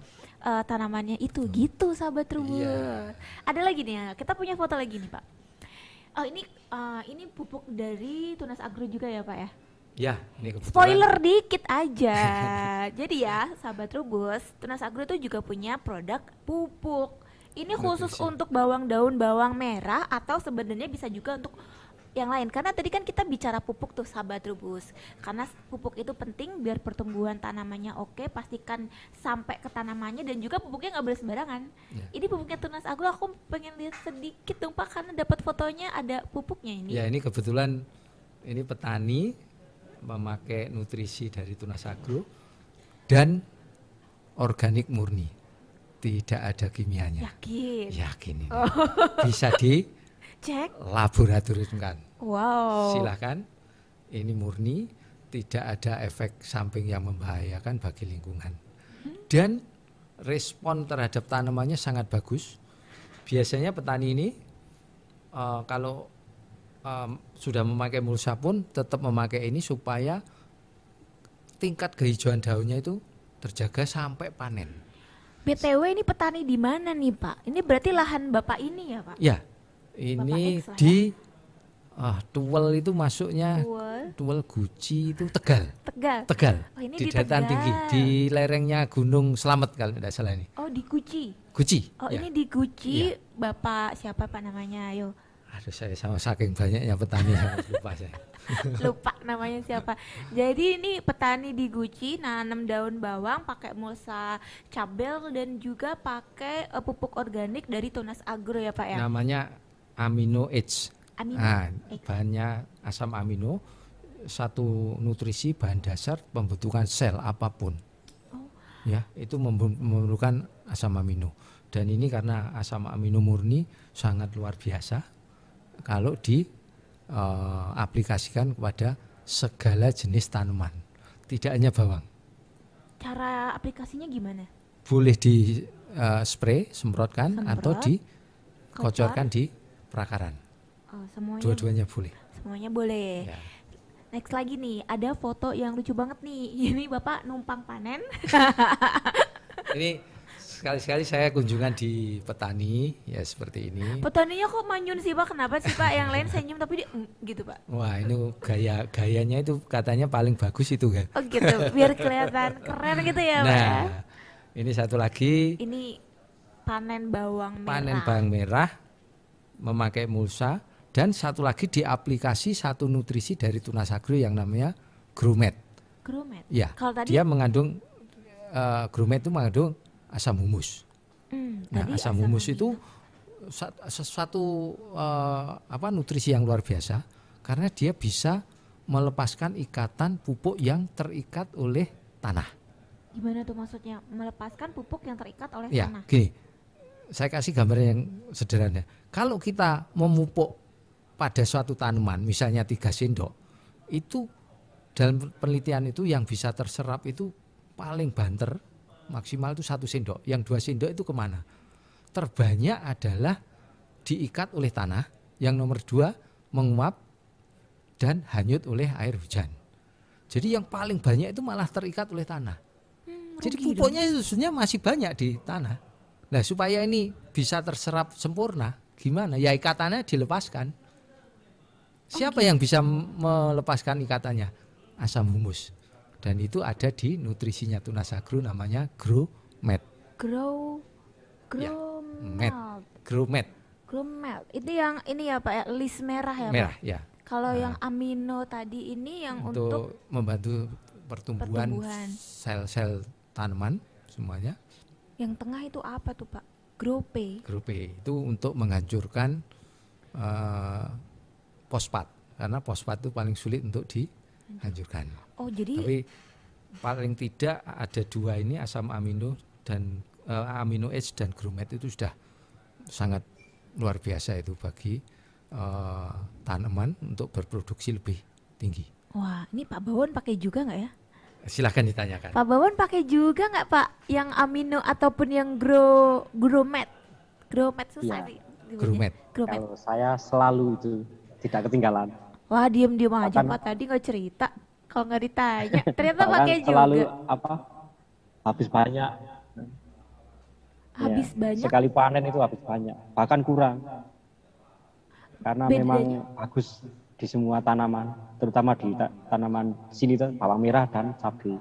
eh, tanamannya itu. Gitu sahabat trubus. Iya. Ada lagi nih ya. Kita punya foto lagi nih, Pak. Oh, ini eh, ini pupuk dari Tunas Agro juga ya, Pak ya? Ya ini kebetulan Spoiler dikit aja. Jadi ya, sahabat Rubus, Tunas Agro itu juga punya produk pupuk. Ini khusus Nutrisi. untuk bawang daun bawang merah atau sebenarnya bisa juga untuk yang lain. Karena tadi kan kita bicara pupuk tuh sahabat Rubus. Karena pupuk itu penting biar pertumbuhan tanamannya oke, pastikan sampai ke tanamannya dan juga pupuknya nggak boleh sembarangan. Ya. Ini pupuknya Tunas Agro aku pengen lihat sedikit dong Pak karena dapat fotonya ada pupuknya ini. ya ini kebetulan ini petani memakai nutrisi dari tunas agro dan organik murni tidak ada kimianya Yakin. yakin ini Oh. bisa di Cek. laboratoriumkan Wow. silakan ini murni tidak ada efek samping yang membahayakan bagi lingkungan dan respon terhadap tanamannya sangat bagus biasanya petani ini eh, kalau em, sudah memakai mulsa pun tetap memakai ini supaya tingkat kehijauan daunnya itu terjaga sampai panen BTW ini petani di mana nih Pak? Ini berarti lahan Bapak ini ya Pak? ya ini X ya. di ah, Tuwel itu masuknya Tuwel, Tuwel Guci itu Tegal Tegal. Tegal Oh, ini di di dataran Tegal. tinggi di lerengnya Gunung Slamet kalau tidak salah ini Oh di Guci. Guci Oh ya. ini di Guci Iya. Bapak siapa Pak namanya? Ayo aduh saya sama saking banyaknya petani saya lupa saya lupa namanya siapa. Jadi ini petani di Guci nanam daun bawang pakai mulsa cabel dan juga pakai eh, pupuk organik dari Tunas Agro ya Pak ya. namanya amino H Amino nah, H. bahannya asam amino satu nutrisi bahan dasar pembentukan sel apa pun Oh. ya itu memerlukan asam amino dan ini karena asam amino murni sangat luar biasa kalau diaplikasikan kepada segala jenis tanaman tidak hanya bawang Cara aplikasinya gimana? boleh di eh, spray semprotkan Semprot, atau dikocorkan di prakaran. Oh, semuanya Dua-duanya boleh. semuanya boleh. Ya. Next lagi nih, ada foto yang lucu banget nih. Ini Bapak numpang panen. Ini sekali-sekali saya kunjungan di petani ya seperti ini. Petaninya kok manyun sih Pak? Kenapa sih Pak? Yang lain senyum tapi dia "Mm," gitu Pak. Wah ini gaya gayanya itu katanya paling bagus itu kan. Oh gitu, biar kelihatan keren gitu ya Pak. ya? Nah ini satu lagi Ini panen bawang merah. panen bawang merah memakai mulsa dan satu lagi di aplikasi satu nutrisi dari Tunas Agro yang namanya Gromet. Gromet. Ya, Kalau tadi, dia mengandung eh, Gromet itu mengandung asam humus. Hmm, Nah, tadi asam humus itu sesuatu eh, apa nutrisi yang luar biasa karena dia bisa melepaskan ikatan pupuk yang terikat oleh tanah. Gimana tuh maksudnya? Melepaskan pupuk yang terikat oleh Ya, tanah. gini. Saya kasih gambar yang sederhana. Kalau kita memupuk pada suatu tanaman, misalnya tiga sendok, itu dalam penelitian itu yang bisa terserap itu paling banter maksimal itu satu sendok. Yang dua sendok itu ke mana? Terbanyak adalah diikat oleh tanah. Yang nomor dua menguap dan hanyut oleh air hujan. Jadi yang paling banyak itu malah terikat oleh tanah. Hmm, Jadi pupuknya sebenarnya masih banyak di tanah. Nah supaya ini bisa terserap sempurna, gimana? Ya ikatannya dilepaskan. Siapa yang bisa melepaskan ikatannya? Asam humus. Dan itu ada di nutrisinya Tunas Agro namanya. Grow Ya, grow met. melt. Gromet Grow melt. Itu yang ini ya Pak ya, list merah ya Pak. merah ya. Kalau yang amino tadi ini yang untuk, Untuk membantu pertumbuhan pertumbuhan. sel-sel tanaman semuanya. yang tengah itu apa tuh Pak? Grow P. Grup E itu untuk menghancurkan eh, fosfat karena fosfat itu paling sulit untuk dihancurkan. Oh, jadi Tapi paling tidak ada dua ini asam amino dan eh, amino acid dan grumet itu sudah sangat luar biasa itu bagi eh, tanaman untuk berproduksi lebih tinggi. wah, ini Pak Bawon pakai juga nggak ya? Silahkan ditanyakan. Pak Bawon pakai juga nggak Pak yang amino ataupun yang grow gromet? Gromet susah nyebutnya. Grumet. Gromet. Kalau saya selalu itu tidak ketinggalan. Wah, diem-diem aja Pak tadi nggak cerita. Kalau nggak ditanya, ternyata Bahkan pakai selalu juga. apa? Habis banyak. Habis Ya, banyak. Sekali panen itu habis banyak, bahkan kurang. Karena Bedanya- memang bagus di semua tanaman, terutama di ta- tanaman sini tuh bawang merah dan cabai.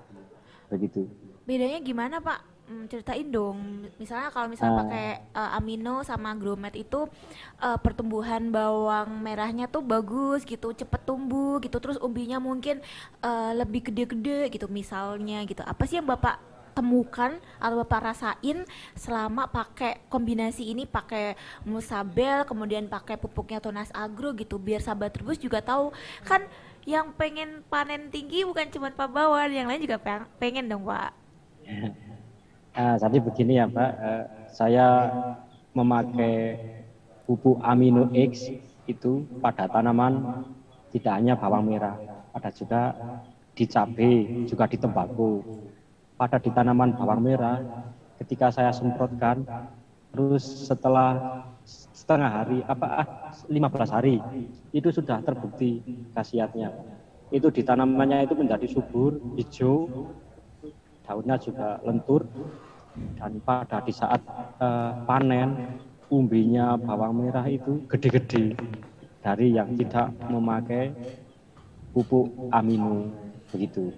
Begitu. Bedanya gimana Pak? Hmm, ceritain dong. Misalnya kalau misalnya Ah. pakai eh, amino sama gromet itu eh, pertumbuhan bawang merahnya tuh bagus gitu, cepet tumbuh gitu. Terus umbinya mungkin eh, lebih gede-gede gitu misalnya gitu. Apa sih yang Bapak temukan atau Bapak rasain selama pakai kombinasi ini pakai Musabel kemudian pakai pupuknya Tunas Agro gitu biar sahabat Trubus juga tahu kan yang pengen panen tinggi bukan cuma Pak Bawan, yang lain juga peng- pengen dong Pak. Ah, jadi begini ya Pak, Eh, saya memakai pupuk amino X itu pada tanaman tidak hanya bawang merah, ada juga di cabai, juga di tembakau. Pada di tanaman bawang merah, ketika saya semprotkan, terus setelah setengah hari, apa ah, 15 hari, itu sudah terbukti khasiatnya. Itu di tanamannya itu menjadi subur, hijau, daunnya juga lentur dan pada di saat eh, panen umbinya bawang merah itu gede-gede dari yang tidak memakai pupuk amino begitu.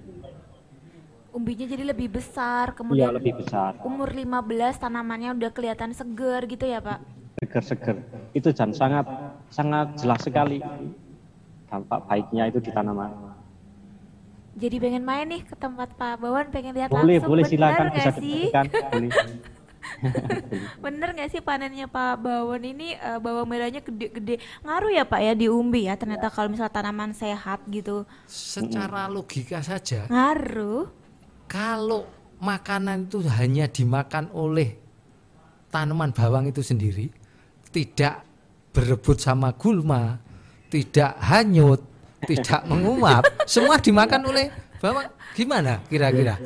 Umbinya jadi lebih besar, Iya kemudian lebih besar, umur 15 tanamannya udah kelihatan seger gitu ya Pak. seger-seger. Itu dan sangat sangat jelas sekali dampak baiknya itu di tanaman. Jadi pengen main nih ke tempat Pak Bawan, pengen lihat Boleh, langsung. boleh Bener silakan nggak bisa sih? boleh. Bener nggak sih panennya Pak Bawon ini eh, bawang merahnya gede-gede ngaruh ya Pak ya di umbi ya ternyata kalau misalnya tanaman sehat gitu Secara logika saja ngaruh Kalau makanan itu hanya dimakan oleh tanaman bawang itu sendiri, tidak berebut sama gulma, tidak hanyut, tidak menguap, semua dimakan oleh bawang. Gimana kira-kira?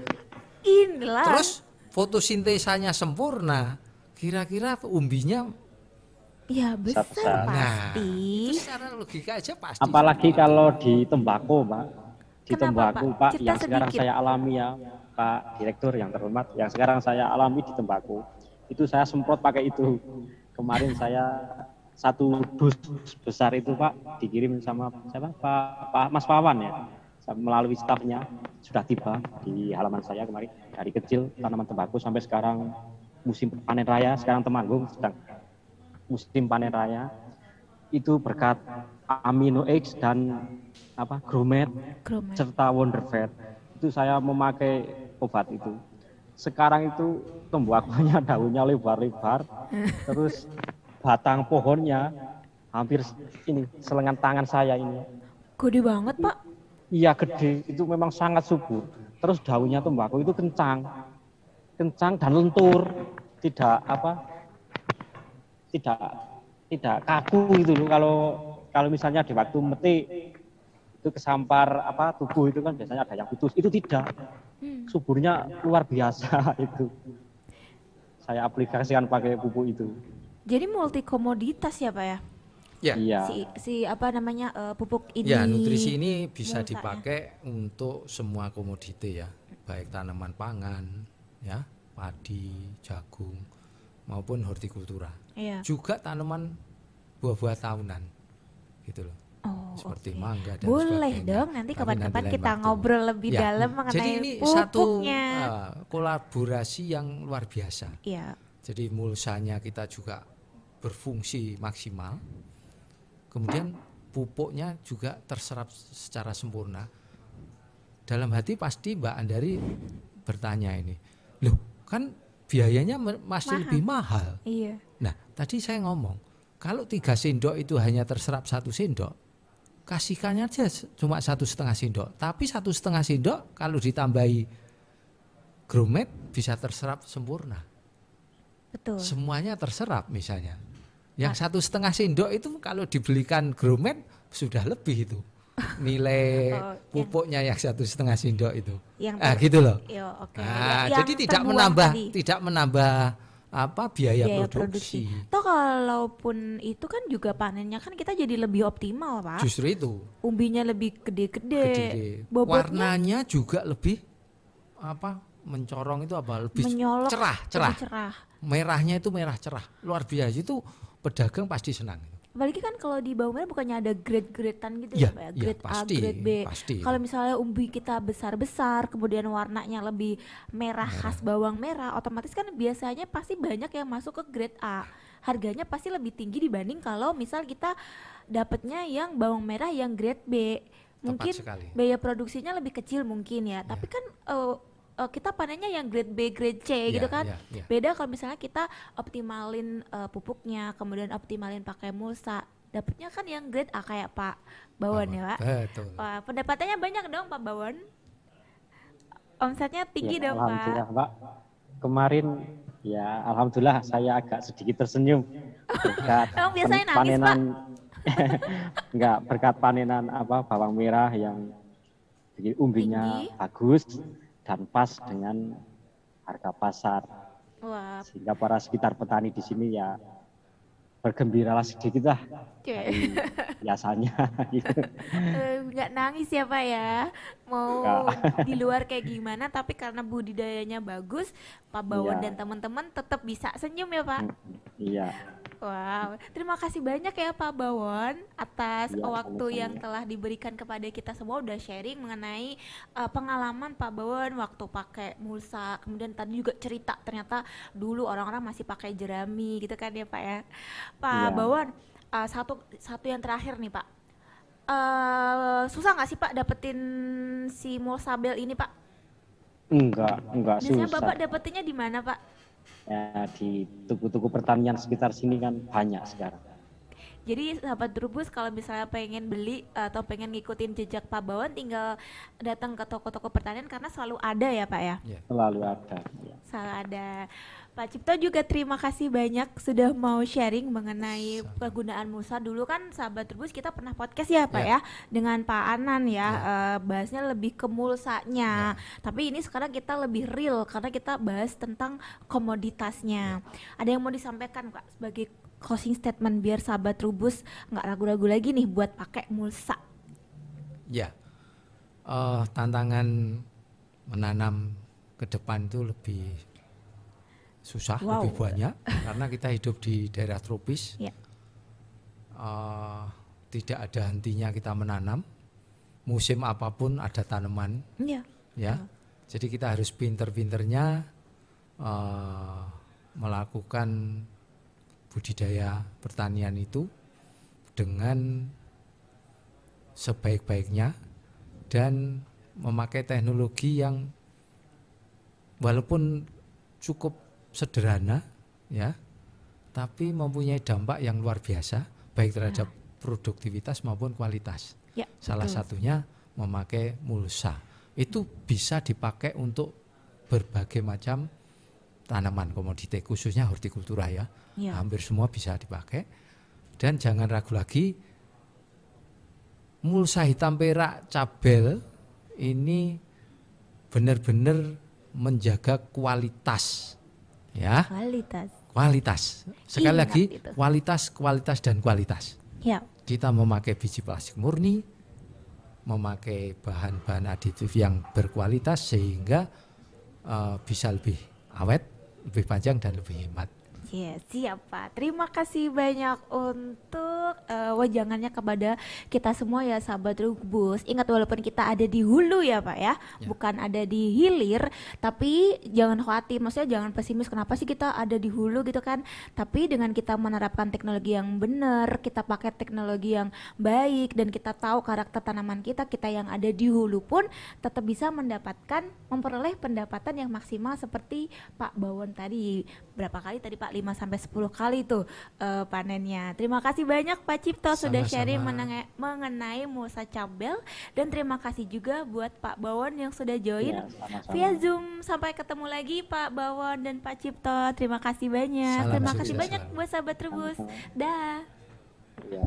inilah Terus fotosintesanya sempurna, kira-kira umbinya Iya besar, besar. pasti. Itu secara logika aja pasti. Apalagi kalau di tembakau, Pak. Di Kenapa, tembakau, Pak? Pak, Cerita yang sekarang sedikit. saya alami ya, Pak Direktur yang terhormat, yang sekarang saya alami di tembakau. Itu saya semprot pakai itu. Kemarin saya satu dus besar itu, Pak, dikirim sama siapa? Pak, Pak Mas Pawan ya. Melalui stafnya sudah tiba di halaman saya kemarin dari kecil tanaman tembakau sampai sekarang musim panen raya, sekarang Temanggung sedang musim panen raya itu berkat amino X dan apa Gromet Gromet. serta Wonderfed itu saya memakai obat itu sekarang itu tembakunya daunnya lebar-lebar terus batang pohonnya hampir ini selengan tangan saya ini. Gede banget pak. iya gede. Itu memang sangat subur. Terus daunnya tembakau itu kencang. Kencang dan lentur. Tidak apa tidak tidak kaku gitu loh. Kalau kalau misalnya di waktu metik itu kesampar apa tubuh itu kan biasanya ada yang putus. Itu tidak. Hmm. suburnya luar biasa itu. Saya aplikasikan pakai pupuk itu Jadi multi komoditas ya pak ya? Ya. iya Si, si apa namanya eh, pupuk ini. Ya, nutrisi ini bisa ya. dipakai untuk semua komoditi ya, baik tanaman pangan, ya, padi, jagung, maupun hortikultura. Iya. Juga tanaman buah-buah tahunan, gitu loh, Oh, seperti oke. mangga dan Boleh sebagainya. dong nanti kapan-kapan kita waktu. ngobrol lebih Ya, dalam mengenai Jadi ini satu pupuknya. uh, kolaborasi yang luar biasa. Iya. Jadi mulsanya kita juga berfungsi maksimal. Kemudian pupuknya juga terserap secara sempurna. Dalam hati pasti Mbak Andari bertanya ini, loh kan biayanya masih Mahal. lebih mahal. Iya. Nah tadi saya ngomong, kalau tiga sendok itu hanya terserap satu sendok, kasihkannya aja cuma satu setengah sendok. Tapi satu setengah sendok kalau ditambahi gromet bisa terserap sempurna Betul. semuanya terserap misalnya. Yang satu setengah sendok itu kalau dibelikan gromet sudah lebih itu nilai Oh, yang- pupuknya yang satu setengah sendok itu. Yang Ah gitu loh. Iya, oke. Ah, Yang jadi tidak menambah tadi. tidak menambah apa biaya, biaya produksi. produksi. Toh kalaupun itu kan juga panennya kan kita jadi lebih optimal, Pak. Justru itu. Umbinya lebih gede-gede. Warnanya juga lebih apa? Mencorong itu apa? Lebih menyolok cerah, lebih cerah. cerah. Merahnya itu merah cerah. Luar biasa itu pedagang pasti senang. Apalagi kan kalau di bawang merah bukannya ada grade-gradean gitu Iya, ya, ya? iya, Grade A, pasti, grade B. pasti. Kalau misalnya umbi kita besar-besar, kemudian warnanya lebih merah khas bawang merah, otomatis kan biasanya pasti banyak yang masuk ke grade A. Harganya pasti lebih tinggi dibanding kalau misal kita dapatnya yang bawang merah yang grade B. Mungkin biaya produksinya lebih kecil mungkin ya, tapi kan eh, eh, kita panennya yang grade B, grade C Iya, gitu kan. iya, iya. Beda kalau misalnya kita optimalin eh, pupuknya, kemudian optimalin pakai mulsa, dapetnya kan yang grade A kayak Pak Bawon ya Pak. Betul. Wah, pendapatannya banyak dong Pak Bawon. Omsetnya tinggi Ya, dong Pak. Alhamdulillah Pak. Kemarin ya Alhamdulillah saya agak sedikit tersenyum berkat Emang biasanya nangis, panenan enggak berkat panenan apa bawang merah yang jadi umbinya Tinggi. bagus dan pas dengan harga pasar. Wah, sehingga para sekitar petani di sini ya bergembiralah sedikit lah dari biasanya gitu. eh, nggak nangis ya Pak ya. Mau di luar kayak gimana tapi karena budidayanya bagus, Pak Bawon Iya. dan teman-teman tetap bisa senyum ya Pak. Iya. Wow, terima kasih banyak ya Pak Bawon atas Iya, waktu sama-sama. yang telah diberikan kepada kita semua udah sharing mengenai uh, pengalaman Pak Bawon waktu pakai mulsa. Kemudian tadi juga cerita ternyata dulu orang-orang masih pakai jerami gitu kan ya Pak ya. Pak Iya. Bawon, uh, satu satu yang terakhir nih Pak. Eh, susah nggak sih Pak dapetin si mulsabel ini Pak? Enggak, enggak Biasanya susah. Bapak dapetinnya di mana Pak? Ya, di tuku-tuku pertanian sekitar sini kan banyak sekarang. Jadi sahabat Trubus kalau misalnya pengen beli atau pengen ngikutin jejak Pak Bawon tinggal datang ke toko-toko pertanian karena selalu ada ya Pak ya. Ya. Selalu ada. Ya. Selalu ada. Pak Cipto juga terima kasih banyak sudah mau sharing mengenai Sama. penggunaan Musa. Dulu kan sahabat Trubus kita pernah podcast ya Pak Ya. ya dengan Pak Anan ya, Ya. eh, bahasnya lebih ke mulsanya. Tapi ini sekarang kita lebih real karena kita bahas tentang komoditasnya. Ada yang mau disampaikan Pak sebagai closing statement biar sahabat Trubus nggak ragu-ragu lagi nih buat pakai mulsa. Ya, uh, tantangan menanam ke depan itu lebih susah, Wow. lebih banyak karena kita hidup di daerah tropis. Ya. Uh, tidak ada hentinya kita menanam. Musim apa pun ada tanaman, Iya. ya. Jadi kita harus pinter-pinternya uh, melakukan budidaya pertanian itu dengan sebaik-baiknya dan memakai teknologi yang walaupun cukup sederhana ya tapi mempunyai dampak yang luar biasa baik terhadap produktivitas maupun kualitas. Ya, Salah betul. satunya memakai mulsa. Itu bisa dipakai untuk berbagai macam tanaman komoditi khususnya hortikultura ya. Ya. Hampir semua bisa dipakai. Dan jangan ragu lagi mulsa hitam perak cabel ini benar-benar menjaga kualitas ya Kualitas. kualitas sekali Ingat lagi itu. kualitas kualitas dan kualitas Ya. kita memakai biji plastik murni memakai bahan-bahan aditif yang berkualitas sehingga eh, bisa lebih awet lebih panjang dan lebih hemat Ya, siap Pak. Terima kasih banyak untuk eh, wajangannya kepada kita semua ya sahabat Rubus. Ingat walaupun kita ada di hulu ya Pak ya, Ya. bukan ada di hilir, tapi jangan khawatir, maksudnya jangan pesimis kenapa sih kita ada di hulu gitu kan. Tapi dengan kita menerapkan teknologi yang benar, kita pakai teknologi yang baik dan kita tahu karakter tanaman kita, kita yang ada di hulu pun tetap bisa mendapatkan memperoleh pendapatan yang maksimal seperti Pak Bawon tadi. Berapa kali tadi Pak 5 sampai 10 kali tuh eh, panennya. Terima kasih banyak Pak Cipto sudah Sama-sama. sharing menenge- mengenai Musa Cabel dan terima kasih juga buat Pak Bawon yang sudah join Ya, via Zoom. Sampai ketemu lagi Pak Bawon dan Pak Cipto. Terima kasih banyak. Salam terima kasih banyak selalu. buat sahabat. Sama-sama. Dah. Ya.